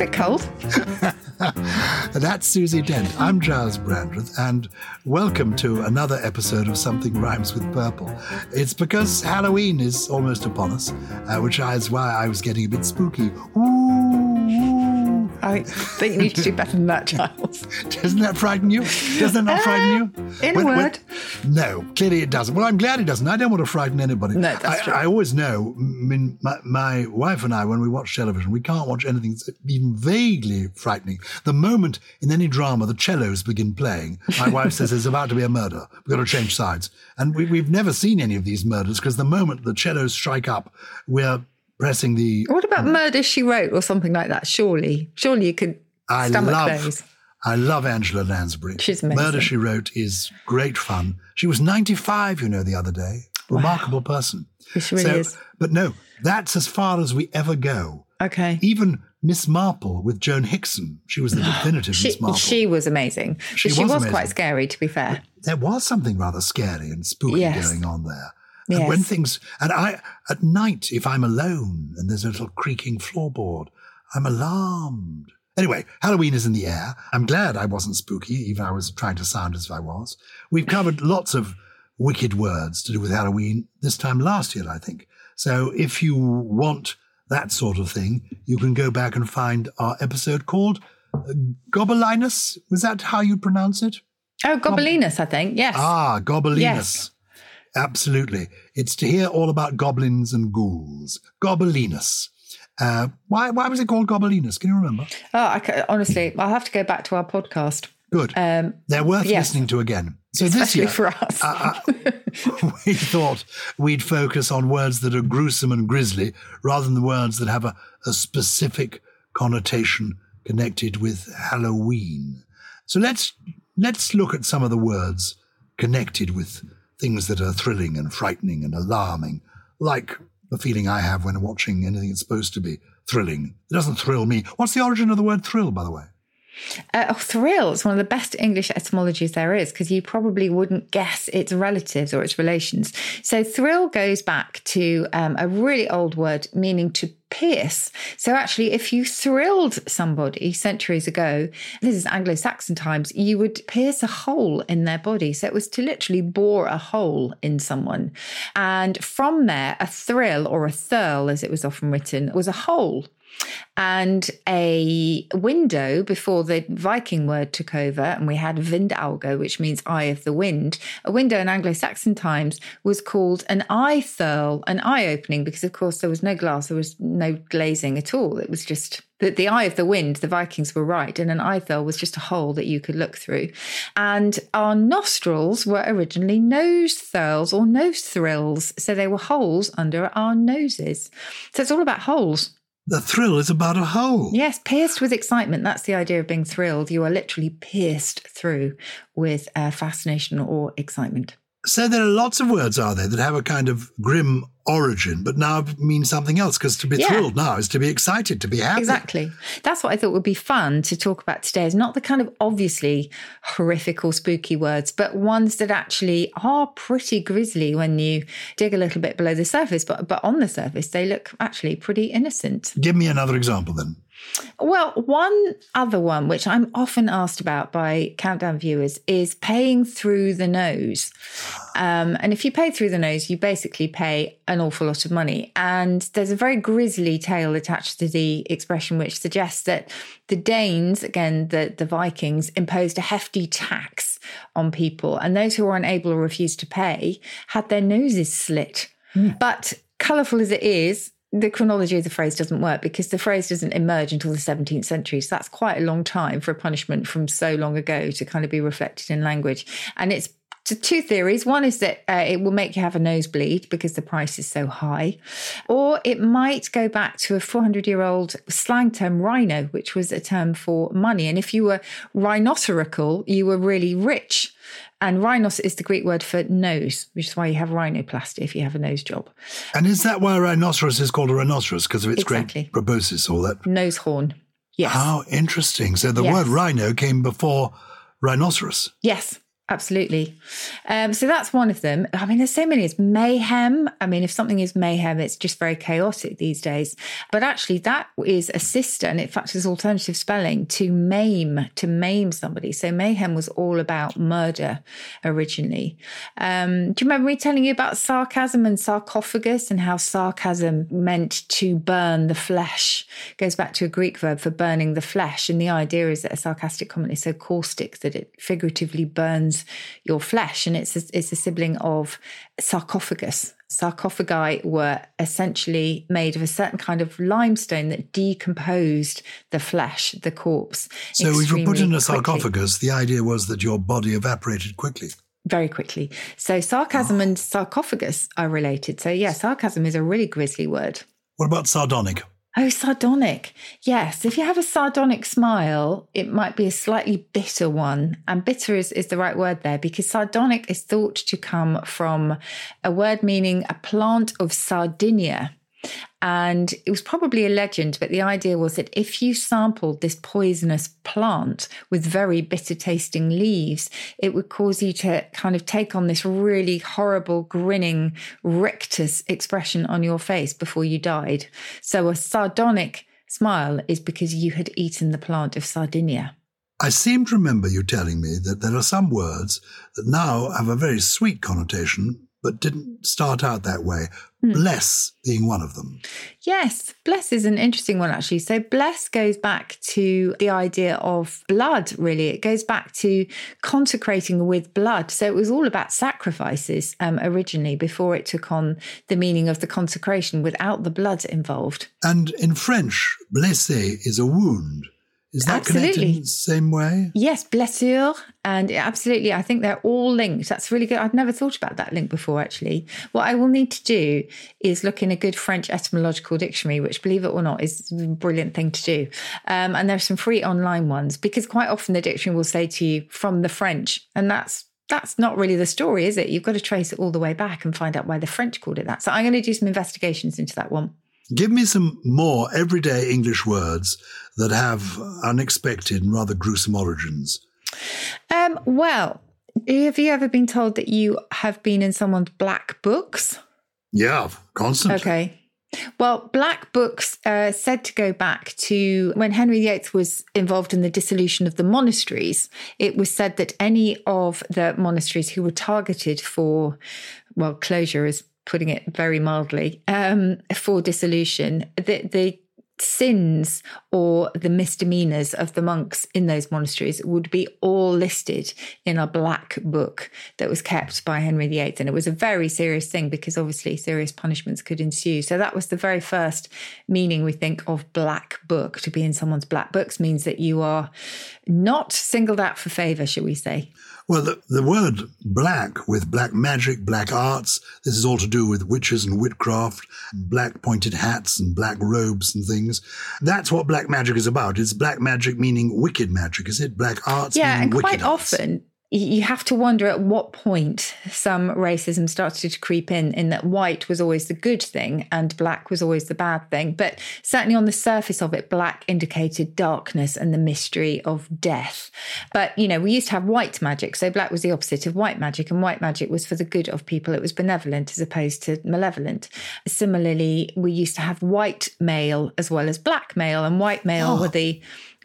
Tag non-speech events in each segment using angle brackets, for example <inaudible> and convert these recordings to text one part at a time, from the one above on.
Bit cold. <laughs> That's Susie Dent. I'm Gyles Brandreth, and welcome to another episode of Something Rhymes with Purple. It's because Halloween is almost upon us, uh, which is why I was getting a bit spooky. Ooh, I think you need to do better than that, Gyles. <laughs> Doesn't that frighten you? Doesn't that frighten you? Uh, in a word. no, clearly it doesn't. Well, I'm glad it doesn't. I don't want to frighten anybody. No, that's I, true. I always know. I mean, my, my wife and I, when we watch television, we can't watch anything that's even vaguely frightening. The moment in any drama the cellos begin playing, my <laughs> wife says there's about to be a murder. We've got to change sides. And we, we've never seen any of these murders because the moment the cellos strike up, we're pressing the What about Murder She Wrote or something like that? Surely, surely you could I stomach love, those. I love Angela Lansbury. She's amazing. Murder She Wrote is great fun. She was 95, you know, the other day. Remarkable person. She really is. But no, that's as far as we ever go. Okay. Even Miss Marple with Joan Hickson, she was the <gasps> definitive She, Miss Marple. she was amazing. She But she was was, amazing. quite scary, to be fair. there was something rather scary and spooky Yes. going on there. And when things, and I, at night, if I'm alone and there's a little creaking floorboard, I'm alarmed. Anyway, Halloween is in the air. I'm glad I wasn't spooky, even I was trying to sound as if I was. We've covered <laughs> lots of wicked words to do with Halloween this time last year, I think. So if you want that sort of thing, you can go back and find our episode called uh, Gobelinus. Was that how you pronounce it? Oh, Gobelinus, I think. Yes. Ah, Gobelinus. Yes. Absolutely. It's to hear all about goblins and ghouls. Gobelinus. Uh, why, why was it called Gobelinus? Can you remember? Oh, I honestly, I'll have to go back to our podcast. Good. Um, They're worth yes. listening to again. So this year, for us. uh, uh, <laughs> we thought we'd focus on words that are gruesome and grisly rather than the words that have a, a specific connotation connected with Halloween. So let's let's look at some of the words connected with things that are thrilling and frightening and alarming, like the feeling I have when watching anything that's supposed to be thrilling. It doesn't thrill me. What's the origin of the word thrill, by the way? Uh, oh, thrill is one of the best English etymologies there is because you probably wouldn't guess its relatives or its relations. So, thrill goes back to um, a really old word meaning to pierce. So, actually, if you thrilled somebody centuries ago, this is Anglo Saxon times, you would pierce a hole in their body. So, it was to literally bore a hole in someone. And from there, a thrill or a thurl, as it was often written, was a hole and a window before the Viking word took over, and we had vindauga, which means eye of the wind. A window in Anglo-Saxon times was called an eye thurl, an eye opening, because of course there was no glass, there was no glazing at all. It was just that the eye of the wind, the Vikings were right, and an eye thurl was just a hole that you could look through. And our nostrils were originally nose thurls or nose thrills, so they were holes under our noses. So it's all about holes. The thrill is about a hole. Yes, pierced with excitement. That's the idea of being thrilled. You are literally pierced through with uh, fascination or excitement. So there are lots of words, are there, that have a kind of grim origin, but now mean something else. Because to be Yeah. thrilled now is to be excited, to be happy. Exactly. That's what I thought would be fun to talk about today is not the kind of obviously horrific or spooky words, but ones that actually are pretty grisly when you dig a little bit below the surface. But but on the surface, they look actually pretty innocent. Give me another example then. Well, one other one, which I'm often asked about by Countdown viewers, is paying through the nose. Um, and if you pay through the nose, you basically pay an awful lot of money. And there's a very grisly tale attached to the expression, which suggests that the Danes, again, the, the Vikings, imposed a hefty tax on people. And those who were unable or refused to pay had their noses slit. Mm. But colourful as it is, the chronology of the phrase doesn't work because the phrase doesn't emerge until the 17th century. So that's quite a long time for a punishment from so long ago to kind of be reflected in language. And it's two theories. One is that uh, it will make you have a nosebleed because the price is so high, or it might go back to a 400 year old slang term, rhino, which was a term for money. And if you were rhinocerical, you were really rich. And rhinos is the Greek word for nose, which is why you have rhinoplasty if you have a nose job. And is that why a rhinoceros is called a rhinoceros? Because of its exactly. great proboscis, all that? Nose horn. Yes. How interesting. So the yes. word rhino came before rhinoceros. Yes. Absolutely. Um, so that's one of them. I mean, there's so many. It's mayhem. I mean, if something is mayhem, it's just very chaotic these days. But actually, that is a sister, and in fact, is alternative spelling to maim, to maim somebody. So mayhem was all about murder originally. Um, do you remember me telling you about sarcasm and sarcophagus and how sarcasm meant to burn the flesh? It goes back to a Greek verb for burning the flesh. And the idea is that a sarcastic comment is so caustic that it figuratively burns your flesh. And it's a, it's a sibling of sarcophagus. Sarcophagi were essentially made of a certain kind of limestone that decomposed the flesh, the corpse. So, if you put in a sarcophagus, quickly. the idea was that your body evaporated quickly very quickly. So sarcasm oh. and sarcophagus are related. So yeah, sarcasm is a really grisly word. What about sardonic? Oh, sardonic. Yes. If you have a sardonic smile, it might be a slightly bitter one. And bitter is, is the right word there because sardonic is thought to come from a word meaning a plant of Sardinia. And it was probably a legend, but the idea was that if you sampled this poisonous plant with very bitter tasting leaves, it would cause you to kind of take on this really horrible, grinning, rictus expression on your face before you died. So a sardonic smile is because you had eaten the plant of Sardinia. I seem to remember you telling me that there are some words that now have a very sweet connotation, but didn't start out that way. Mm. Bless being one of them. Yes, bless is an interesting one, actually. So, bless goes back to the idea of blood, really. It goes back to consecrating with blood. So, it was all about sacrifices um, originally before it took on the meaning of the consecration without the blood involved. And in French, blessé is a wound. Is that absolutely. connected in the same way? Yes, blessure. And absolutely, I think they're all linked. That's really good. I'd never thought about that link before, actually. What I will need to do is look in a good French etymological dictionary, which, believe it or not, is a brilliant thing to do. Um, and there's some free online ones because quite often the dictionary will say to you from the French, and that's that's not really the story, is it? You've got to trace it all the way back and find out why the French called it that. So I'm going to do some investigations into that one. Give me some more everyday English words that have unexpected and rather gruesome origins. Um, well, have you ever been told that you have been in someone's black books? Yeah, constantly. Okay. Well, black books uh, said to go back to when Henry VIII was involved in the dissolution of the monasteries. It was said that any of the monasteries who were targeted for, well, closure is putting it very mildly, um, for dissolution, the, the sins or the misdemeanors of the monks in those monasteries would be all listed in a black book that was kept by Henry VIII. And it was a very serious thing because obviously serious punishments could ensue. So that was the very first meaning we think of black book. To be in someone's black books means that you are not singled out for favor, shall we say. Well, the, the word black with black magic, black arts, this is all to do with witches and witchcraft, black pointed hats and black robes and things. That's what black magic is about. It's black magic meaning wicked magic, is it? Black arts yeah, and quite arts. often you have to wonder at what point some racism started to creep in, in that white was always the good thing and black was always the bad thing. But certainly on the surface of it, black indicated darkness and the mystery of death. But, you know, we used to have white magic. So black was the opposite of white magic, and white magic was for the good of people. It was benevolent as opposed to malevolent. Similarly, we used to have white male as well as black male, and white male oh. were the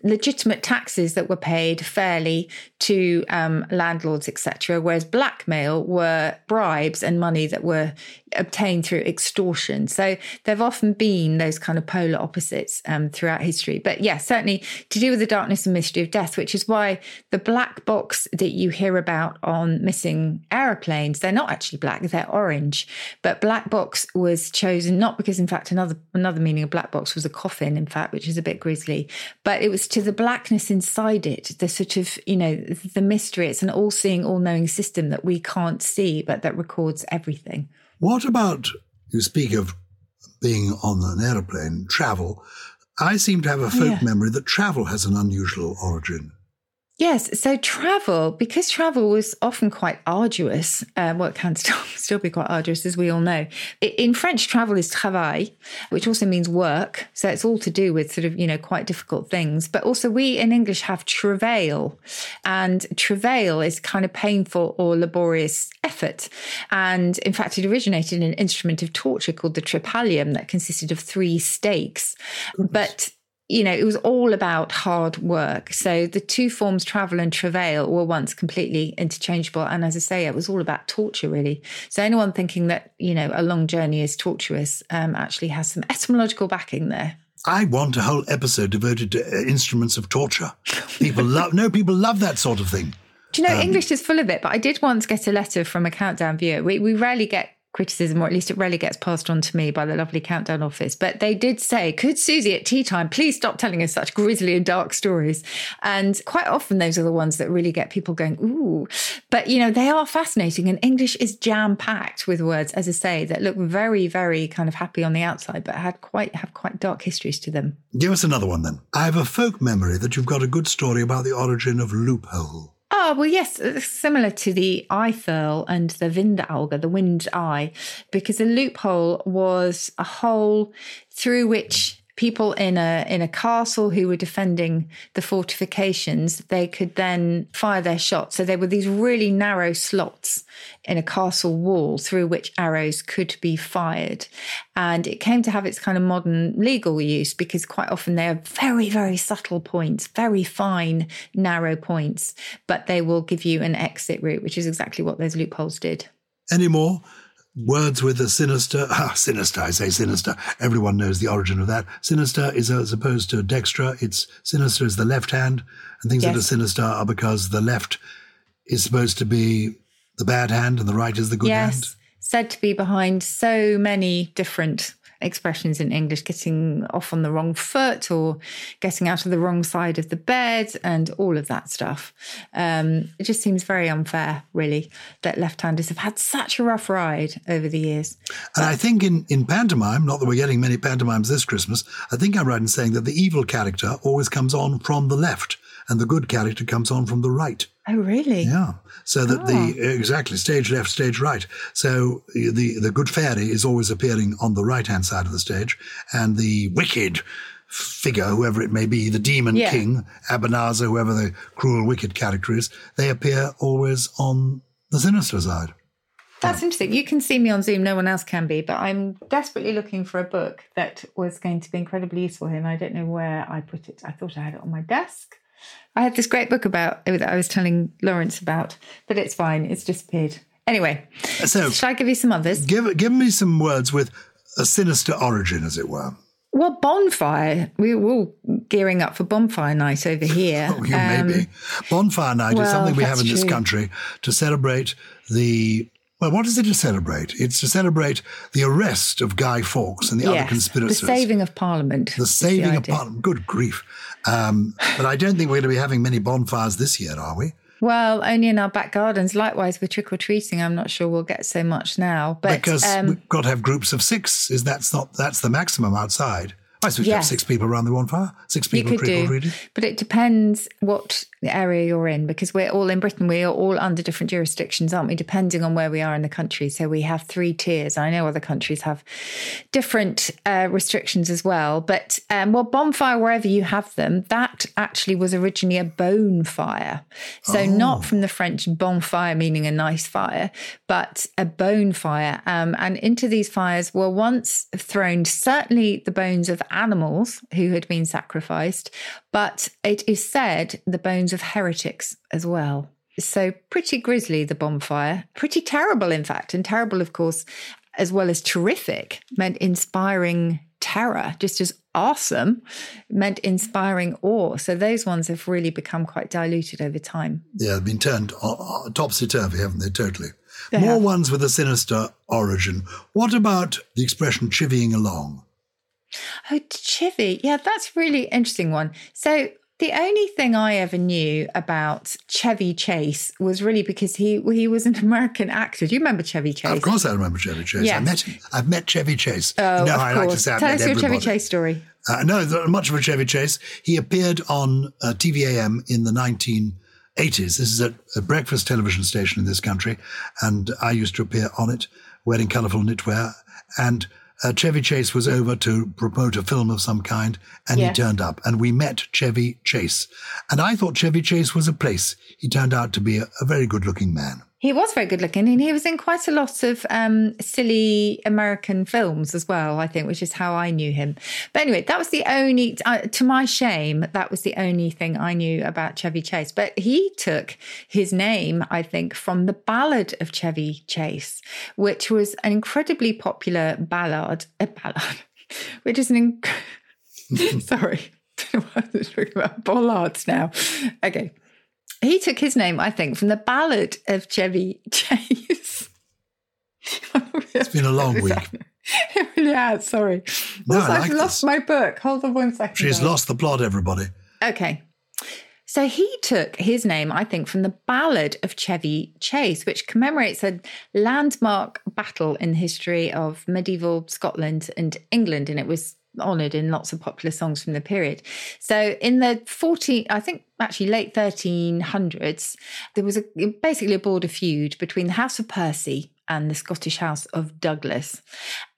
legitimate taxes that were paid fairly to um, landlords, etc., whereas blackmail were bribes and money that were obtained through extortion. So there have often been those kind of polar opposites um, throughout history. But yeah, certainly to do with the darkness and mystery of death, which is why the black box that you hear about on missing aeroplanes, they're not actually black, they're orange. But black box was chosen not because, in fact, another another meaning of black box was a coffin, in fact, which is a bit grisly, but it was to the blackness inside it, the sort of, you know, the mystery. It's an all seeing, all knowing system that we can't see, but that records everything. What about, you speak of being on an aeroplane, travel. I seem to have a folk yeah. memory that travel has an unusual origin. Yes. So travel, because travel was often quite arduous, uh, well, it can <laughs> still, still be quite arduous, as we all know. In French, travel is travail, which also means work. So it's all to do with sort of, you know, quite difficult things. But also we in English have travail. And travail is kind of painful or laborious effort. And in fact, it originated in an instrument of torture called the tripalium that consisted of three stakes. Goodness. But you know, it was all about hard work. So the two forms, travel and travail, were once completely interchangeable. And as I say, it was all about torture, really. So anyone thinking that, you know, a long journey is torturous um, actually has some <laughs> etymological backing there. I want a whole episode devoted to uh, instruments of torture. People love, no, people love that sort of thing. Do you know, um, English is full of it, but I did once get a letter from a countdown viewer. We, we rarely get criticism, or at least it rarely gets passed on to me by the lovely Countdown office. But they did say, Could Susie at tea time please stop telling us such grisly and dark stories? And quite often, those are the ones that really get people going, Ooh. But, you know, they are fascinating. And English is jam packed with words, as I say, that look very, very kind of happy on the outside, but had quite have quite dark histories to them. Give us another one then. I have a folk memory that you've got a good story about the origin of loophole. Oh, well, yes, uh, similar to the Eifel and the Windauge, the wind eye, because a loophole was a hole through which people in a in a castle who were defending the fortifications they could then fire their shots. So there were these really narrow slots in a castle wall through which arrows could be fired. And it came to have its kind of modern legal use because quite often they are very very subtle points very fine narrow points but they will give you an exit route which is exactly what those loopholes did. Any more words with a sinister, <laughs> ah, sinister, I say sinister. Everyone knows the origin of that. Sinister is as opposed to dextra. It's sinister is the left hand, and things yes. that are sinister are because the left is supposed to be the bad hand and the right is the good yes. hand. Said to be behind so many different expressions in English, getting off on the wrong foot or getting out of the wrong side of the bed and all of that stuff. Um, it just seems very unfair, really, that left handers have had such a rough ride over the years. And I think in, in pantomime, not that we're getting many pantomimes this Christmas, I think I'm right in saying that the evil character always comes on from the left and the good character comes on from the right. Oh, really? Yeah. So that oh. the ah. exactly stage left, stage right. So the the good fairy is always appearing on the right hand side of the stage, and the wicked figure, whoever it may be, the demon yeah. king, Abanazar, whoever the cruel, wicked character is, they appear always on the sinister side. That's interesting. You can see me on Zoom, no one else can be, but I'm desperately looking for a book that was going to be incredibly useful here, and I don't know where I put it. I thought I had it on my desk. I had this great book about that I was telling Lawrence about, but it's fine. It's disappeared. Anyway, so shall I give you some others? Give give me some words with a sinister origin, as it were. Well, bonfire. We were all gearing up for bonfire night over here. <laughs> oh, yeah, um, maybe. Bonfire night well, is something we have in this true. country to celebrate the well, what is it to celebrate? It's to celebrate the arrest of Guy Fawkes and the yes, other conspirators. The saving of Parliament. The saving the of Parliament. Good grief. Um, but I don't think we're going to be having many bonfires this year, are we? Well, only in our back gardens. Likewise, with trick or treating, I'm not sure we'll get so much now. But because um, we've got to have groups of six. Is that's not that's the maximum outside? I suppose yes. you have six people around the bonfire. Six people you could do, but it depends what the area you're in, because we're all in Britain, we are all under different jurisdictions, aren't we, depending on where we are in the country. So we have three tiers. I know other countries have different uh, restrictions as well. But um, well, bonfire, wherever you have them, that actually was originally a bone fire. So oh. not from the French bonfire, meaning a nice fire, but a bone fire. Um, and into these fires were once thrown certainly the bones of animals who had been sacrificed, but it is said the bones of heretics as well. So, pretty grisly, the bonfire. Pretty terrible, in fact. And terrible, of course, as well as terrific, meant inspiring terror, just as awesome meant inspiring awe. So those ones have really become quite diluted over time. Yeah, they've been turned uh, uh, topsy turvy, haven't they? Totally. They More have. ones with a sinister origin. What about the expression chivying along? Oh, chivy. Yeah, that's really interesting one. So the only thing I ever knew about Chevy Chase was really because he he was an <laughs> American actor. Do you remember Chevy Chase? Of course, I remember Chevy Chase. I met him. I've met Chevy Chase. Oh, of I. Like to say Tell us your everybody. Chevy Chase story. Uh, no, much of a Chevy Chase. He appeared on uh, TVAM in the 1980s. This is a, a breakfast television station in this country, and I used to appear on it wearing colourful knitwear and uh, Chevy Chase was over to promote a film of some kind, and yes. he turned up, and we met Chevy Chase. And I thought Chevy Chase was a place. He turned out to be a, a very good looking man. He was very good looking, and he was in quite a lot of um, silly American films as well. I think, which is how I knew him. But anyway, that was the only, uh, to my shame, that was the only thing I knew about Chevy Chase. But he took his name, I think, from the Ballad of Chevy Chase, which was an incredibly popular ballad. A ballad, <laughs> which is an. Inc- <laughs> Sorry, <laughs> I was talking about bollards now. Okay. He took his name, I think, from the ballad of Chevy Chase. <laughs> it's been a long week. <laughs> It really has. Sorry. No, also, like I've lost my book. Hold on one second. She's lost the plot, everybody. Okay. So he took his name, I think, from the Ballad of Chevy Chase, which commemorates a landmark battle in the history of medieval Scotland and England. And it was honoured in lots of popular songs from the period. So in the 14, I think actually late 1300s, there was a, basically a border feud between the House of Percy and the Scottish House of Douglas,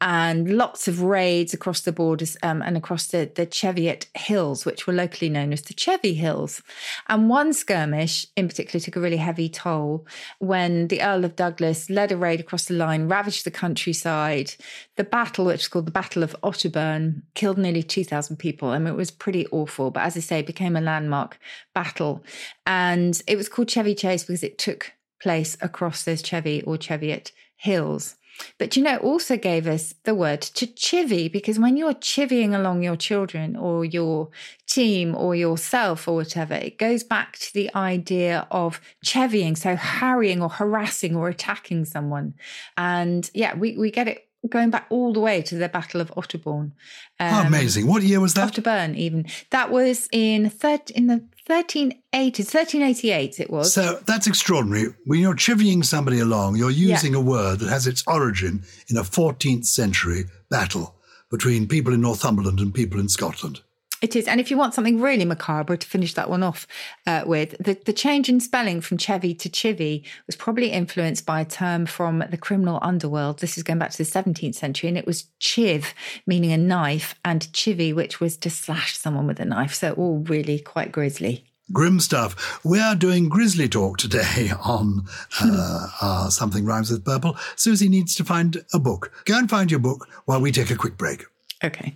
and lots of raids across the borders um, and across the, the Cheviot Hills, which were locally known as the Chevy Hills. And one skirmish in particular took a really heavy toll when the Earl of Douglas led a raid across the line, ravaged the countryside. The battle, which is called the Battle of Otterburn, killed nearly 2,000 people. I mean, it was pretty awful, but as I say, it became a landmark battle. And it was called Chevy Chase because it took place across those Chevy or Cheviot hills. But you know, also gave us the word to chivy because when you're chivying along your children or your team or yourself or whatever, it goes back to the idea of chevying, so harrying or harassing or attacking someone. And yeah, we, we get it going back all the way to the Battle of Otterbourne. Um, oh, amazing. What year was that? Otterburn, even. That was in, third in the 1380, 1388 it was. So that's extraordinary. When you're chivying somebody along, you're using yeah. a word that has its origin in a 14th century battle between people in Northumberland and people in Scotland. It is. And if you want something really macabre to finish that one off uh, with, the, the change in spelling from Chevy to Chivy was probably influenced by a term from the criminal underworld. This is going back to the 17th century, and it was chiv, meaning a knife, and chivy, which was to slash someone with a knife. So, all really quite grisly. Grim stuff. We are doing Grizzly Talk today <laughs> on uh, <laughs> uh, Something Rhymes with Purple. Susie needs to find a book. Go and find your book while we take a quick break. Okay.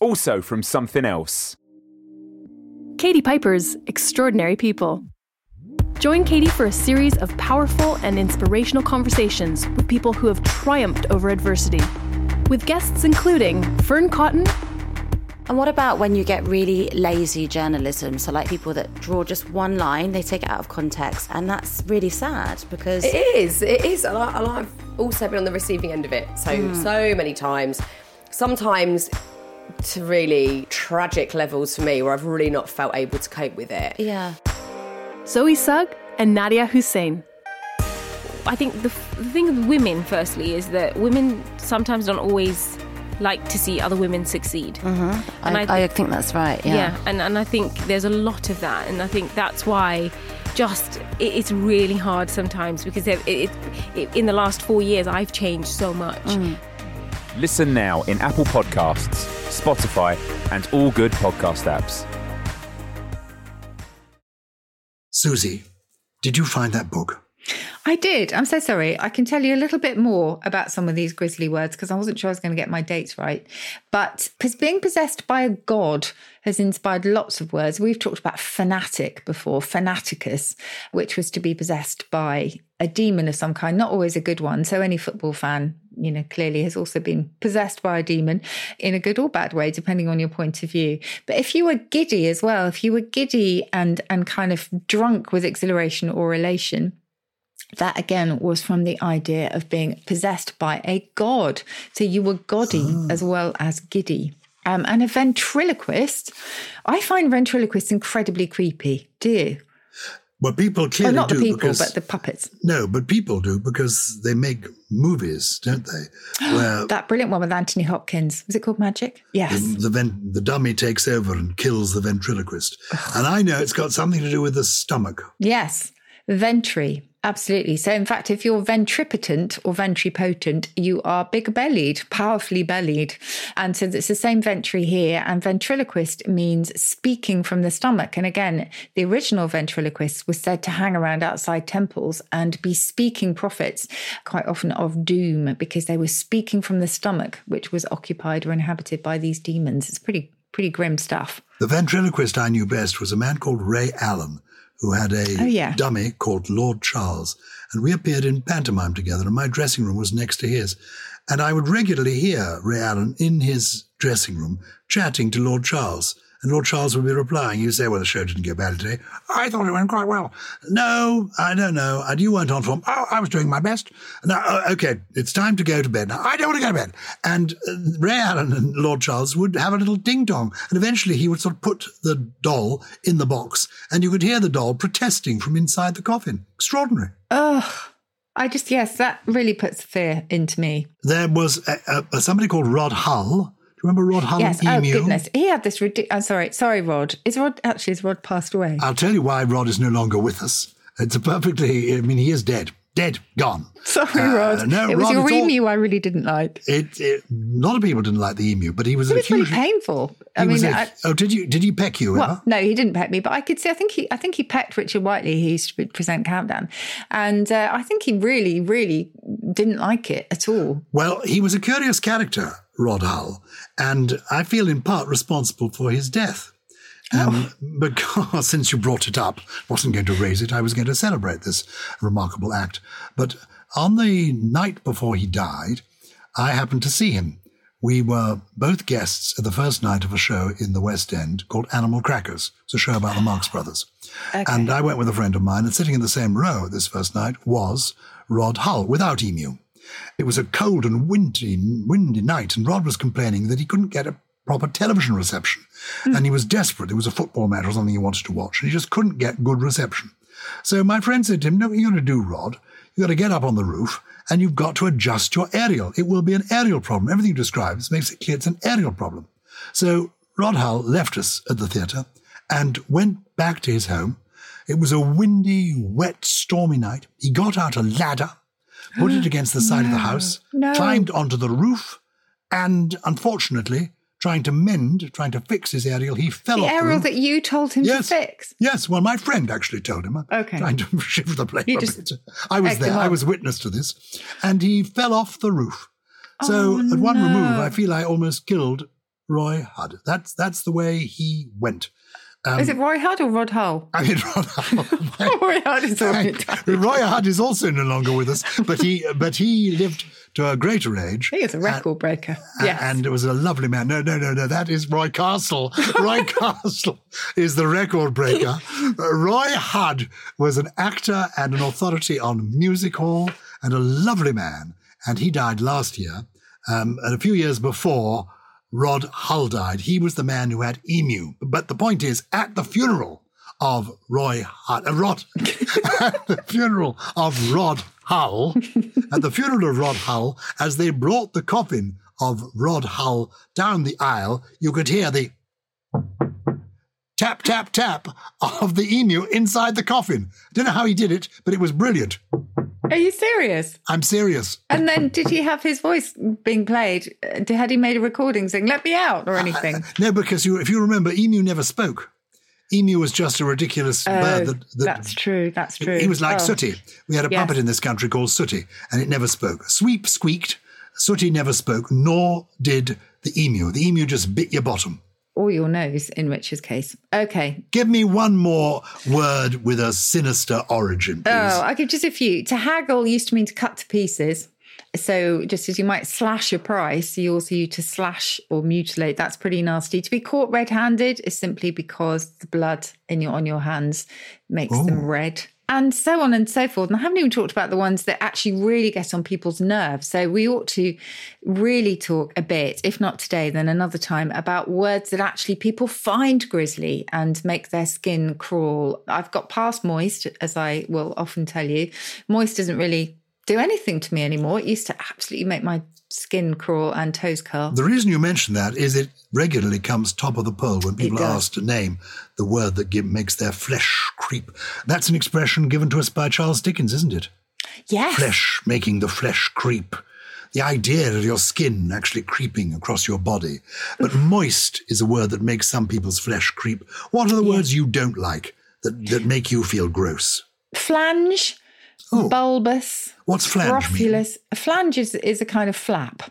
Also from something else. Katie Piper's Extraordinary People. Join Katie for a series of powerful and inspirational conversations with people who have triumphed over adversity. With guests including Fearne Cotton, And what about when you get really lazy journalism? So, like people that draw just one line, they take it out of context, and that's really sad because It is. It is. And, I, and I've also been on the receiving end of it so Mm. so many times. Sometimes to really tragic levels for me, where I've really not felt able to cope with it. Yeah. Zoe Sugg, and Nadiya Hussain. I think the, the thing with women, firstly, is that women sometimes don't always like to see other women succeed. Mhm. And I, I I, think that's right. Yeah. and, and I think there's a lot of that, and I think that's why just it, it's really hard sometimes because it, it, it, in the last four years I've changed so much. Listen now in Apple Podcasts, Spotify, and all good podcast apps. Susie, did you find that book? I did. I'm so sorry. I can tell you a little bit more about some of these grisly words because I wasn't sure I was going to get my dates right. But because being possessed by a god has inspired lots of words. We've talked about fanatic before, fanaticus, which was to be possessed by a demon of some kind, not always a good one. So any football fan, you know, clearly has also been possessed by a demon in a good or bad way, depending on your point of view. But if you were giddy as well, if you were giddy and and kind of drunk with exhilaration or elation, that again was from the idea of being possessed by a god. So you were gaudy as well as giddy. Um, and a ventriloquist, I find ventriloquists incredibly creepy. Do you? Well, people Oh, clearly not the people, because but the puppets. no, but people do because they make movies, don't they? <gasps> Where That brilliant one with Anthony Hopkins. Was it called Magic? Yes. the the, ven- the dummy takes over and kills the ventriloquist, and I know it's got something to do with the stomach. Yes, ventry. Absolutely. So, in fact, if you're ventripotent or ventripotent, you are big bellied, powerfully bellied. And so it's the same ventry here. And ventriloquist means speaking from the stomach. And again, the original ventriloquist was said to hang around outside temples and be speaking prophets, quite often of doom, because they were speaking from the stomach, which was occupied or inhabited by these demons. It's pretty, pretty grim stuff. The ventriloquist I knew best was a man called Ray Alan, who had a Oh, yeah. dummy called Lord Charles, and we appeared in pantomime together, and my dressing room was next to his. And I would regularly hear Ray Alan in his dressing room chatting to Lord Charles. And Lord Charles would be replying. He'd say, Well, the show didn't go badly today. I thought it went quite well. No, I don't know. And you weren't on form. Oh, I was doing my best. Now, uh, okay, it's time to go to bed. Now, I don't want to go to bed. And uh, Ray Alan and Lord Charles would have a little ding dong. And eventually he would sort of put the doll in the box, and you could hear the doll protesting from inside the coffin. Extraordinary. Oh, I just, yes, that really puts fear into me. There was a, a, somebody called Rod Hull. Remember Rod Hull? Yes. and Oh goodness, he had this ridiculous. Oh, I'm sorry, sorry, Rod. Is Rod actually? Is Rod passed away? I'll tell you why Rod is no longer with us. It's a perfectly, I mean, he is dead. Dead. Gone. Sorry, Uh, Rod. no, it was Rod, your it's all- emu I really didn't like. It, it, a lot of people didn't like the emu, but he was It a was really huge. painful. I mean, a- I, oh, did you did he peck you well, no, he didn't peck me, but I could see. I think he, I think he pecked Richard Whiteley, who used to present Countdown, and uh, I think he really, really didn't like it at all. Well, he was a curious character, Rod Hull, and I feel in part responsible for his death. Um, <laughs> Because since you brought it up, wasn't going to raise it, I was going to celebrate this remarkable act. But on the night before he died, I happened to see him. We were both guests at the first night of a show in the West End called Animal Crackers. It's a show about the Marx Brothers. And I went with a friend of mine, and sitting in the same row this first night was Rod Hull without Emu. It was a cold and windy, windy night, and Rod was complaining that he couldn't get a proper television reception. Hmm. And he was desperate. There was a football match or something he wanted to watch, and he just couldn't get good reception. So my friend said to him, No, what you're going to do, Rod. You've got to get up on the roof and you've got to adjust your aerial. It will be an aerial problem. Everything you describe makes it clear it's an aerial problem. So Rod Hull left us at the theatre and went back to his home. It was a windy, wet, stormy night. He got out a ladder, put it <gasps> against the side of the house, no. climbed onto the roof, and unfortunately, trying to mend, trying to fix his aerial, he fell The off the roof. aerial that you told him Yes. to fix. Yes, well, my friend actually told him. I'm Okay. Trying to <laughs> shift the blame You just. I was there. I was witness to this. And he fell off the roof. So Oh, at one no. remove, I feel I almost killed Roy Hudd. That's, that's the way he went. Um, is it Roy Hudd or Rod Hull? I mean, <laughs> Rod Hull. <laughs> Roy Hudd is all <laughs> Roy Hudd is also no longer with us, but he but he lived to a greater age. He is a record breaker. Yes. And it was a lovely man. No, no, no, no. That is Roy Castle. Roy Castle is the record breaker. Roy Hudd was an actor and an authority on music hall and a lovely man. And he died last year. Um, and a few years before Rod Hull died, he was the man who had Emu. But the point is, at the funeral of Roy Hudd, uh, Rod, <laughs> at the funeral of Rod Hull, at the funeral of Rod Hull, as they brought the coffin of Rod Hull down the aisle, you could hear the tap, tap, tap of the emu inside the coffin. I don't know how he did it, but it was brilliant. Are you serious? I'm serious. And then did he have his voice being played? Uh, had he made a recording saying, let me out or anything? No, because you, if you remember, emu never spoke. Emu was just a ridiculous Oh, bird that, that that's true. That's true. He was like Oh. Sooty. We had a Yes. puppet in this country called Sooty, and it never spoke. Sweep squeaked. Sooty never spoke, nor did the emu. The emu just bit your bottom. Or your nose in Richard's case. Okay. Give me one more word with a sinister origin, please. Oh, I'll give just a few. To haggle used to mean to cut to pieces. So just as you might slash a price, you also use to slash or mutilate. That's pretty nasty. To be caught red-handed is simply because the blood in your on your hands makes them oh. red. And so on and so forth. And I haven't even talked about the ones that actually really get on people's nerves. So we ought to really talk a bit, if not today, then another time, about words that actually people find grisly and make their skin crawl. I've got past moist, as I will often tell you. Moist doesn't really do anything to me anymore. It used to absolutely make my skin crawl and toes curl. The reason you mention that is it regularly comes top of the poll when people are asked to name the word that give, makes their flesh creep. That's an expression given to us by Charles Dickens, isn't it? Yes. Flesh making the flesh creep. The idea of your skin actually creeping across your body. But moist is a word that makes some people's flesh creep. What are the words you don't like that, that make you feel gross? Flange, bulbous. What's flange? Scrofulous. A flange is, is a kind of flap.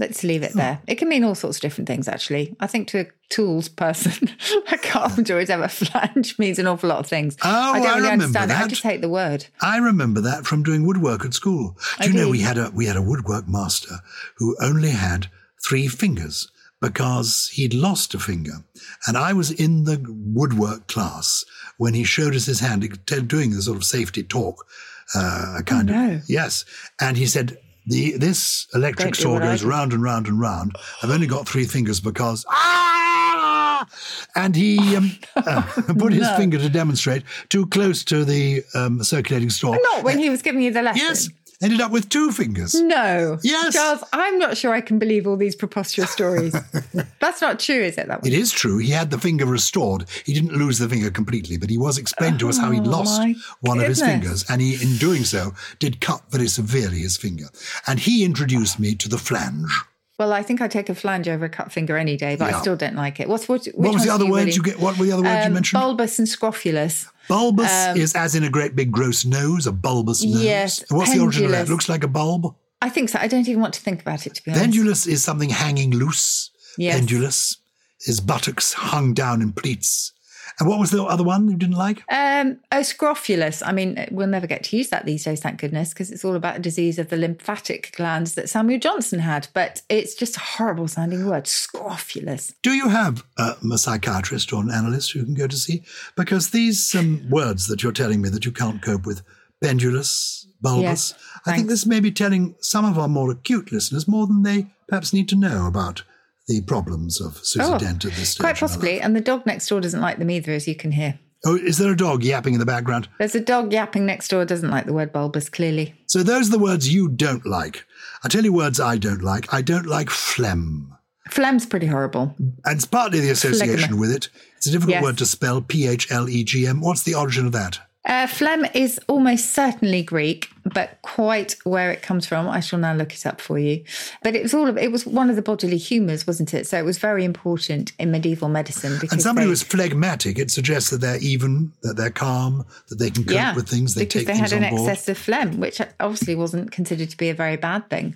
Let's leave it there. It can mean all sorts of different things, actually. I think to a tools person, <laughs> a carpenter, whatever, <laughs> flange means an awful lot of things. Oh, I don't I really remember understand it. I that. just hate the word. I remember that from doing woodwork at school. Do I you know we had a we had a woodwork master who only had three fingers because he'd lost a finger, and I was in the woodwork class when he showed us his hand, doing the sort of safety talk, uh, a kind Oh, no. of yes, and he said. The, this electric saw goes round and round and round. I've only got three fingers because ah! And he <laughs> um, uh, put his No. finger to demonstrate too close to the um, circulating straw. Not when he was giving you the lesson. Yes, ended up with two fingers. No. Yes. Charles, I'm not sure I can believe all these preposterous stories. <laughs> That's not true, is it? That one? It is true. He had the finger restored. He didn't lose the finger completely, but he was explained to us how he'd Oh, lost one of his fingers, and he, in doing so, did cut very severely his finger. And he introduced me to the flange. Well, I think I take a flange over a cut finger any day, but Yeah. I still don't like it. What's what? What was the other you words really- you get? What were the other words you Um, mentioned? Bulbous and scrofulous. bulbous um, is as in a great big gross nose, a bulbous nose. Yes, What's the origin of that? pendulous. Looks like a bulb. I think so. I don't even want to think about it, to be honest. Pendulous is something hanging loose. Yes. Pendulous. His buttocks hung down in pleats. And what was the other one you didn't like? Um, oh, scrofulous. I mean, we'll never get to use that these days, thank goodness, because it's all about a disease of the lymphatic glands that Samuel Johnson had. But it's just a horrible sounding word, scrofulous. Do you have uh, a psychiatrist or an analyst who can go to see? Because these um, <laughs> words that you're telling me that you can't cope with, pendulous, bulbous, Yes, I think this may be telling some of our more acute listeners more than they perhaps need to know about the problems of Susie Oh, Dent at this stage. Quite in her life. possibly. And the dog next door doesn't like them either, as you can hear. Oh, is there a dog yapping in the background? There's a dog yapping next door, doesn't like the word bulbous, clearly. So those are the words you don't like. I tell you words I don't like. I don't like phlegm. Phlegm's pretty horrible. And it's partly the association Phlegm. with it. It's a difficult Yes. word to spell, P H L E G M. What's the origin of that? Uh, phlegm is almost certainly Greek, but quite where it comes from, I shall now look it up for you. But it was all of it was one of the bodily humours, wasn't it? So it was very important in medieval medicine. Because And somebody they, who's phlegmatic, it suggests that they're even, that they're calm, that they can cope yeah, with things, they because take they had an excess of phlegm, which obviously wasn't considered to be a very bad thing.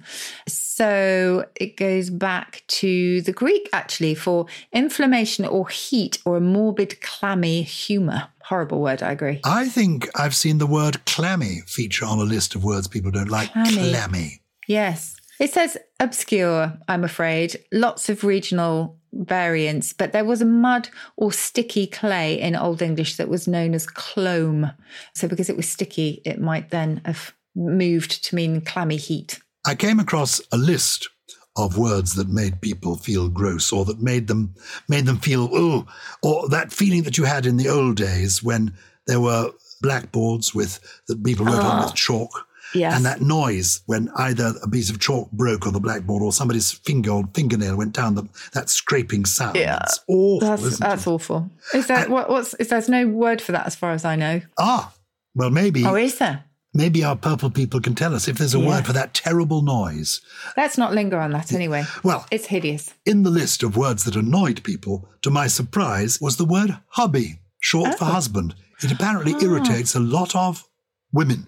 So it goes back to the Greek actually for inflammation or heat or a morbid, clammy humour. Horrible word, I agree. I think I've seen the word clammy feature on a list of words people don't like. Clammy. Clammy. Yes. It says obscure, I'm afraid. Lots of regional variants, but there was a mud or sticky clay in Old English that was known as clome. So because it was sticky, it might then have moved to mean clammy heat. I came across a list of words that made people feel gross or that made them made them feel oh or that feeling that you had in the old days when there were blackboards with that people wrote on Ah. with chalk Yes. and that noise when either a piece of chalk broke on the blackboard or somebody's finger or fingernail went down the, that scraping sound Yeah. it's awful That's, isn't that's it? awful. Is there what, what's is there's no word for that as far as I know? ah well maybe Oh, is there? Maybe our purple people can tell us if there's a Yeah. word for that terrible noise Let's not linger on that anyway. Well, it's hideous. In the list of words that annoyed people, to my surprise, was the word hubby, short for Oh. husband. It apparently Ah. irritates a lot of women,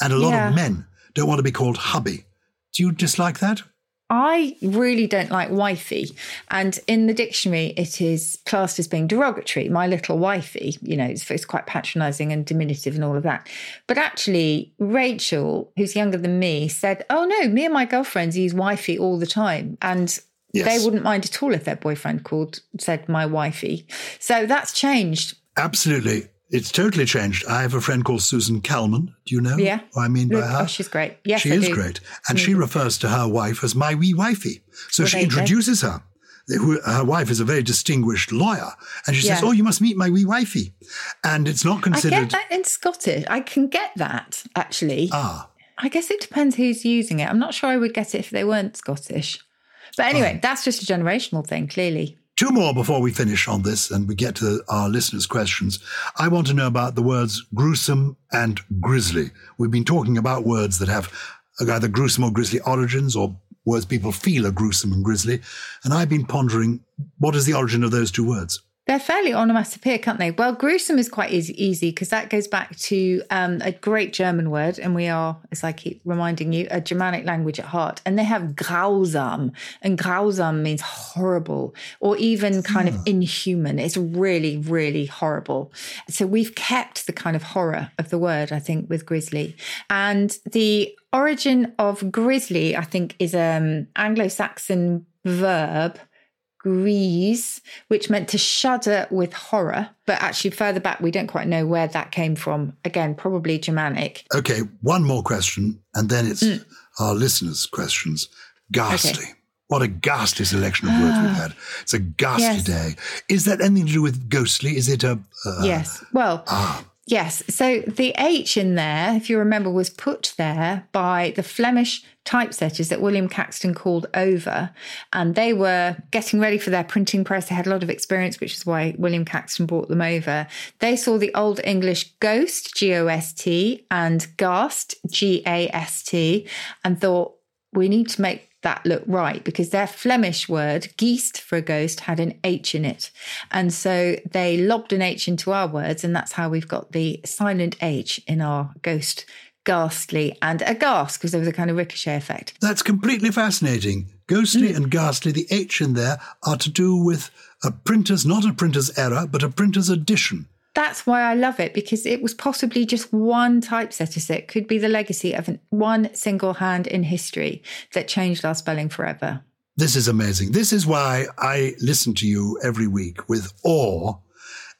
and a lot Yeah. of men don't want to be called hubby. Do you dislike that? I really don't like wifey. And in the dictionary, it is classed as being derogatory. My little wifey, you know, it's, it's quite patronizing and diminutive and all of that. But actually, Rachel, who's younger than me, said, Oh, no, me and my girlfriends use wifey all the time. And Yes. they wouldn't mind at all if their boyfriend called, said my wifey. So that's changed. Absolutely. It's totally changed. I have a friend called Susan Calman. Do you know Yeah. what I mean by her? oh, she's great. Yes, she I is do. great. And she refers to her wife as my wee wifey. So Well, she go. introduces her. Her wife is a very distinguished lawyer. And she says, Yeah. Oh, you must meet my wee wifey. And it's not I considered. get that in Scottish. I can get that, actually. Ah. I guess it depends who's using it. I'm not sure I would get it if they weren't Scottish. But anyway, that's just a generational thing, clearly. Two more before we finish on this and we get to our listeners' questions. I want to know about the words gruesome and grisly. We've been talking about words that have either gruesome or grisly origins or words people feel are gruesome and grisly. And I've been pondering what is the origin of those two words? They're fairly onomatopoeic, can't they? Well, gruesome is quite easy because that goes back to um, a great German word, and we are, as I keep reminding you, a Germanic language at heart. And they have grausam, and grausam means horrible or even kind of inhuman. It's really, really horrible. So we've kept the kind of horror of the word, I think, with grisly. And the origin of grisly, I think, is an Anglo-Saxon verb grease, which meant to shudder with horror. But actually, further back, we don't quite know where that came from. Again, probably Germanic. Okay, one more question, and then it's Mm. our listeners' questions. Ghastly. What a ghastly selection of words we've had. It's a ghastly Yes. day. Is that anything to do with ghostly? Is it a. Uh, yes. Well, Ah, yes. So the H in there, if you remember, was put there by the Flemish typesetters that William Caxton called over. And they were getting ready for their printing press. They had a lot of experience, which is why William Caxton brought them over. They saw the Old English ghost, G O S T, and ghast, G A S T, and thought, we need to make that look right because their Flemish word, geest for a ghost, had an H in it. And so they lobbed an H into our words, and that's how we've got the silent H in our ghost, ghastly, and aghast because there was a kind of ricochet effect. That's completely fascinating. Ghostly Hmm. and ghastly, the H in there are to do with a printer's, not a printer's error, but a printer's addition. That's why I love it because it was possibly just one typesetter. So it could be the legacy of an, one single hand in history that changed our spelling forever. This is amazing. This is why I listen to you every week with awe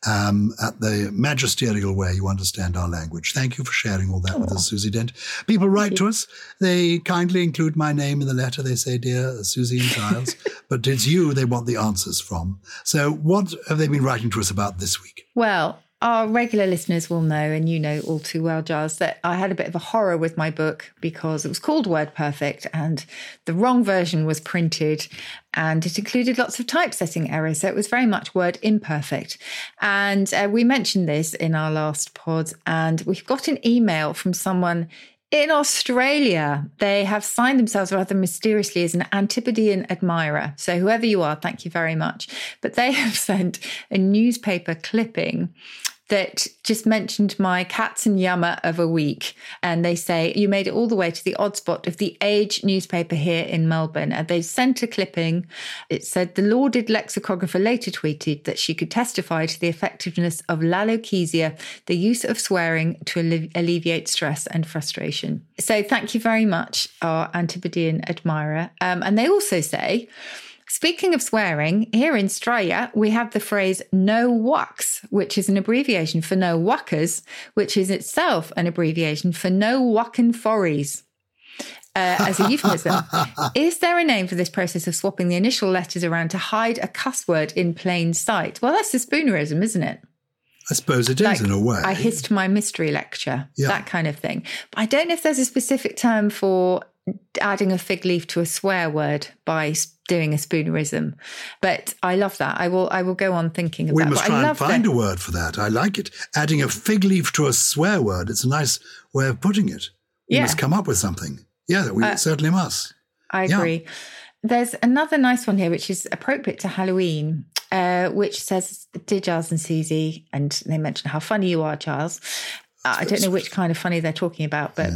um, at the magisterial way you understand our language. Thank you for sharing all that with us, Susie Dent. People write to us. They kindly include my name in the letter. They say, Dear Susie and Gyles, <laughs> but it's you they want the answers from. So, what have they been writing to us about this week? Well, our regular listeners will know, and you know all too well, Gyles, that I had a bit of a horror with my book because it was called Word Perfect and the wrong version was printed and it included lots of typesetting errors. So it was very much word imperfect. And uh, we mentioned this in our last pod, and we've got an email from someone in Australia, they have signed themselves rather mysteriously as an Antipodean admirer. So, whoever you are, thank you very much. But they <laughs> have sent a newspaper clipping that just mentioned my cats and yammer of a week. And they say, You made it all the way to the odd spot of the Age newspaper here in Melbourne. And they sent a clipping. It said, The lauded lexicographer later tweeted that she could testify to the effectiveness of lalochezia, the use of swearing to alle- alleviate stress and frustration. So thank you very much, our Antipodean admirer. Um, and they also say, Speaking of swearing, here in Australia, we have the phrase no wucks, which is an abbreviation for no wuckers, which is itself an abbreviation for no wucking forries. Uh, as a euphemism. <laughs> is there a name for this process of swapping the initial letters around to hide a cuss word in plain sight? Well, that's a spoonerism, isn't it? I suppose it is Like, in a way. I hissed my mystery lecture, Yeah. that kind of thing. But I don't know if there's a specific term for adding a fig leaf to a swear word by doing a spoonerism. But I love that. I will. I will go on thinking of we that. must But I try and find that- a word for that. I like it. Adding a fig leaf to a swear word. It's a nice way of putting it. We Yeah. must come up with something. Yeah, we Uh, certainly must. I Yeah. agree. There's another nice one here, which is appropriate to Halloween, uh, which says, Dear Gyles and Susie, and they mention how funny you are, Gyles. I don't know which kind of funny they're talking about, but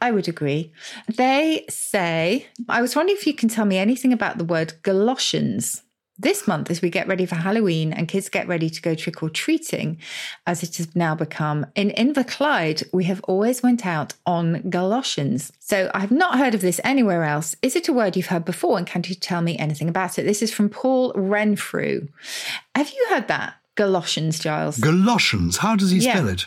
I would agree. They say, I was wondering if you can tell me anything about the word galoshes. This month, as we get ready for Halloween and kids get ready to go trick or treating, as it has now become, in Inverclyde, we have always went out on galoshes. So I have not heard of this anywhere else. Is it a word you've heard before? And can you tell me anything about it? This is from Paul Renfrew. Have you heard that? Galoshes, Gyles. Galoshes. How does he Yeah. spell it?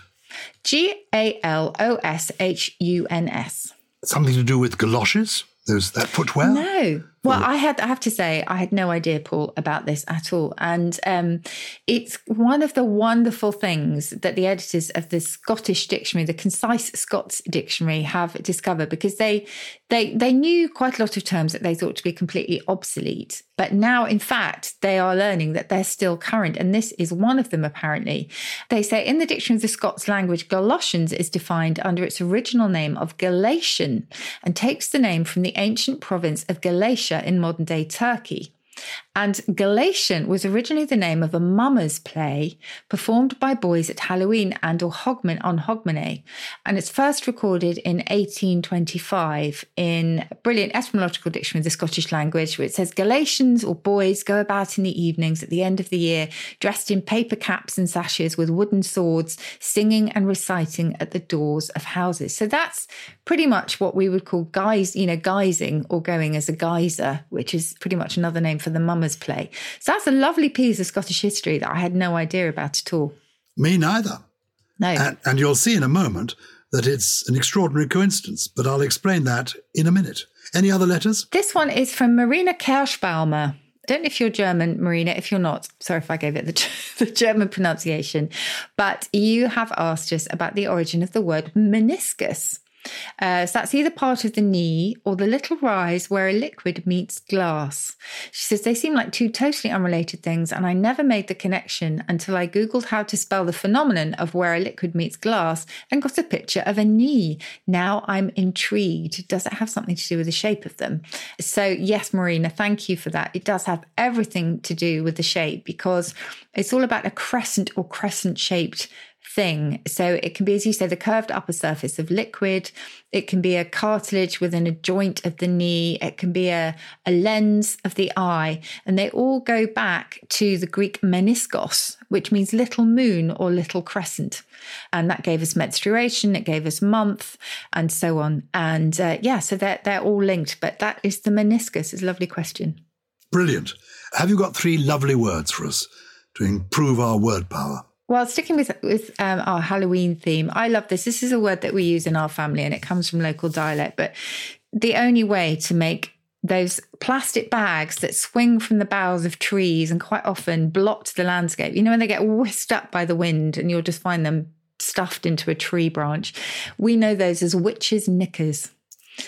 G A L O S H U N S. Something to do with galoshes? Those that footwear? No. Well, I had I have to say I had no idea, Paul, about this at all, and um, it's one of the wonderful things that the editors of the Scottish Dictionary, the Concise Scots Dictionary, have discovered because they they they knew quite a lot of terms that they thought to be completely obsolete, but now in fact they are learning that they're still current, and this is one of them apparently. They say in the Dictionary of the Scots language, Galatians is defined under its original name of Galatian and takes the name from the ancient province of Galatia in modern day Turkey. And Galatian was originally the name of a mummers play performed by boys at Halloween and or Hogman on Hogmanay. And it's first recorded in 1825 in a brilliant etymological dictionary of the Scottish language, where it says Galatians or boys go about in the evenings at the end of the year, dressed in paper caps and sashes with wooden swords, singing and reciting at the doors of houses. So that's pretty much what we would call guys, you know, guising or going as a guiser, which is pretty much another name for the mummers play. So that's a lovely piece of Scottish history that I had no idea about at all. Me neither. No. And, and you'll see in a moment that it's an extraordinary coincidence, but I'll explain that in a minute. Any other letters? This one is from Marina Kerschbaumer. I don't know if you're German, Marina. If you're not, sorry if I gave it the, <laughs> the German pronunciation, but you have asked us about the origin of the word meniscus. Uh, so that's either part of the knee or the little rise where a liquid meets glass. She says they seem like two totally unrelated things, and I never made the connection until I Googled how to spell the phenomenon of where a liquid meets glass and got a picture of a knee. Now I'm intrigued. Does it have something to do with the shape of them? So, yes, Marina, thank you for that. It does have everything to do with the shape because it's all about a crescent or crescent shaped thing. So it can be, as you say, the curved upper surface of liquid. It can be a cartilage within a joint of the knee. It can be a, a lens of the eye. And they all go back to the Greek meniscos, which means little moon or little crescent. And that gave us menstruation, it gave us month, and so on. And uh, yeah, so they're, they're all linked. But that is the meniscus. It's a lovely question. Brilliant. Have you got three lovely words for us to improve our word power? Well, sticking with with um, our Halloween theme, I love this. This is a word that we use in our family, and it comes from local dialect. But the only way to make those plastic bags that swing from the boughs of trees and quite often blocked the landscape. You know, when they get whisked up by the wind and you'll just find them stuffed into a tree branch. We know those as witches' knickers.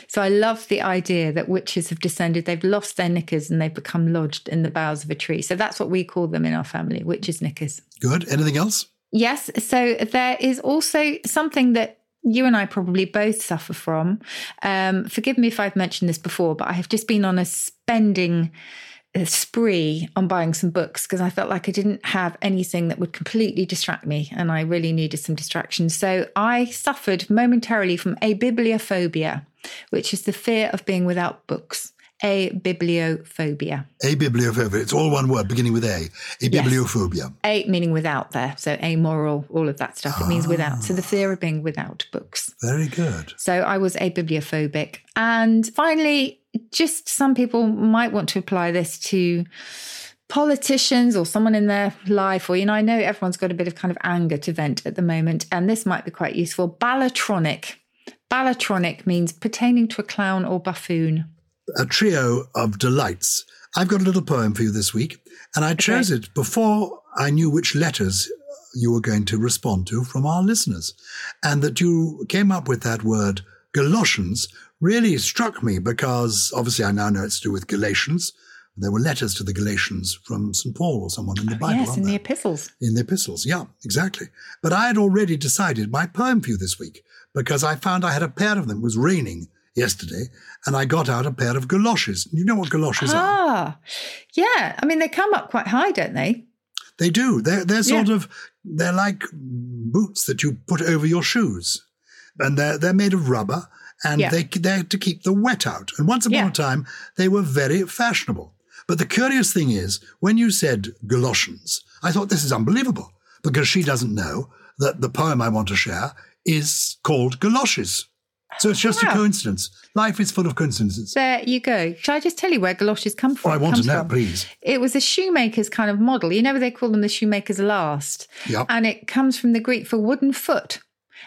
So I love the idea that witches have descended, they've lost their knickers and they've become lodged in the boughs of a tree. So that's what we call them in our family, witches' knickers. Good. Anything else? Yes. So there is also something that you and I probably both suffer from. Um, forgive me if I've mentioned this before, but I have just been on a spending uh, spree on buying some books because I felt like I didn't have anything that would completely distract me and I really needed some distraction. So I suffered momentarily from abibliophobia, which is the fear of being without books. Abibliophobia. A bibliophobia. It's all one word beginning with A. Abibliophobia. A meaning without there. So amoral, all of that stuff. It means without. So the fear of being without books. Very good. So I was abibliophobic. And finally, just some people might want to apply this to politicians or someone in their life, or, you know, I know everyone's got a bit of kind of anger to vent at the moment, and this might be quite useful. Balatronic. Balatronic means pertaining to a clown or buffoon. A trio of delights. I've got a little poem for you this week, and I chose it before I knew which letters you were going to respond to from our listeners. And that you came up with that word, Galatians, really struck me because obviously I now know it's to do with Galatians. There were letters to the Galatians from St. Paul or someone in the oh, Bible. yes, in the epistles. In the epistles, yeah, exactly. But I had already decided my poem for you this week because I found I had a pair of them. It was raining yesterday, and I got out a pair of galoshes. You know what galoshes are? Ah, yeah. I mean, they come up quite high, don't they? They do. They're they're sort Yeah. of they're like boots that you put over your shoes, and they're they're made of rubber, and Yeah. they they're to keep the wet out. And once upon a time, they were very fashionable. But the curious thing is, when you said Galatians, I thought this is unbelievable because she doesn't know that the poem I want to share is called Galoshes. So it's just a ah. coincidence. Life is full of coincidences. There you go. Shall I just tell you where galoshes come from? Oh, I want to know, please. It was a shoemaker's kind of model. You know, they call them the shoemaker's last. Yep. And it comes from the Greek for wooden foot.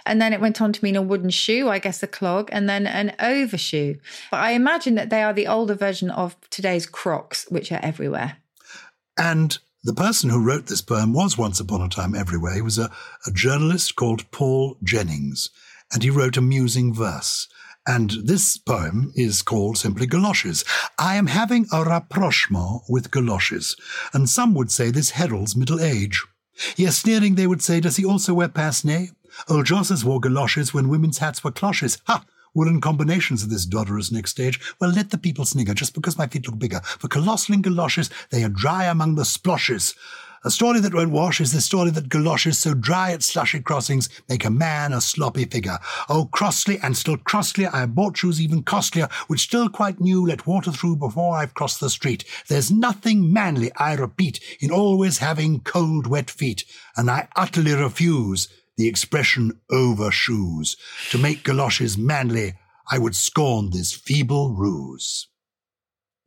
And then it went on to mean a wooden shoe, I guess a clog, and then an overshoe. But I imagine that they are the older version of today's Crocs, which are everywhere. And the person who wrote this poem was once upon a time everywhere. He was a, a journalist called Paul Jennings, and he wrote amusing verse. And this poem is called simply Galoshes. I am having a rapprochement with galoshes, and some would say this heralds middle age. Yes, sneering they would say, does he also wear pince-nez? Old Josses wore galoshes when women's hats were cloches. Ha! Woolen combinations of this dodderous next stage. Well, let the people snigger just because my feet look bigger. For colossal in galoshes, they are dry among the sploshes. A story that won't wash is the story that galoshes so dry at slushy crossings make a man a sloppy figure. Oh, crossly and still crosslier, I have bought shoes even costlier, which still quite new let water through before I've crossed the street. There's nothing manly, I repeat, in always having cold, wet feet, and I utterly refuse the expression over shoes. To make galoshes manly, I would scorn this feeble ruse.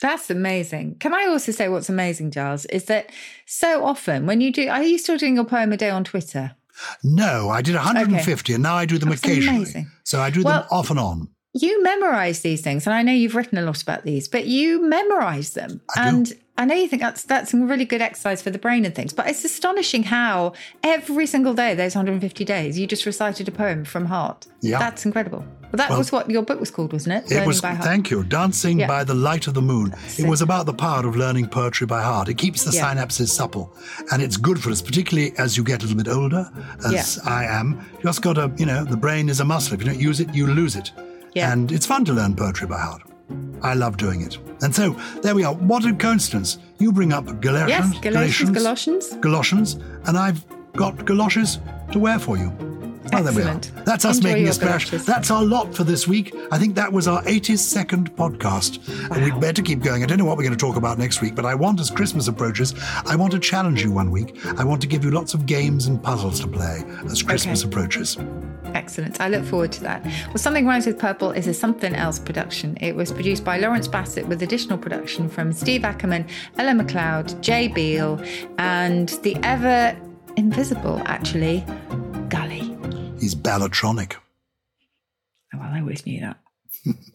That's amazing. Can I also say what's amazing, Gyles, is that so often when you do, are you still doing your poem a day on Twitter? No, I did 150 and now I do them That's occasionally. amazing. So I do Well- them off and on. You memorize these things, and I know you've written a lot about these, but you memorize them. and I know you think that's that's a really good exercise for the brain and things, but it's astonishing how every single day, those 150 days, you just recited a poem from heart. Yeah. That's incredible. Well, that Well, was what your book was called, wasn't it? It Learning was, by heart. thank you, Dancing Yeah. by the Light of the Moon. It was about the power of learning poetry by heart. It keeps the Yeah. synapses supple and it's good for us, particularly as you get a little bit older, as I am. You just got to, you know, the brain is a muscle. If you don't use it, you lose it. Yeah. And it's fun to learn poetry by heart. I love doing it. And so there we are. What a coincidence. You bring up Galatians, Yes, Galatians, Galatians. Galatians, and I've got galoshes to wear for you. Oh, there we are. That's us Enjoy making a splash. That's our lot for this week. I think that was our 82nd podcast. And we'd better keep going. I don't know what we're going to talk about next week, but I want, as Christmas approaches, I want to challenge you one week. I want to give you lots of games and puzzles to play as Christmas Okay. approaches. Excellent. I look forward to that. Well, Something Rhymes with Purple is a Something Else production. It was produced by Lawrence Bassett with additional production from Steve Ackerman, Ella McLeod, Jay Beale, and the ever invisible, actually, Gully. He's Balatronic. Oh, well, I always knew that. <laughs>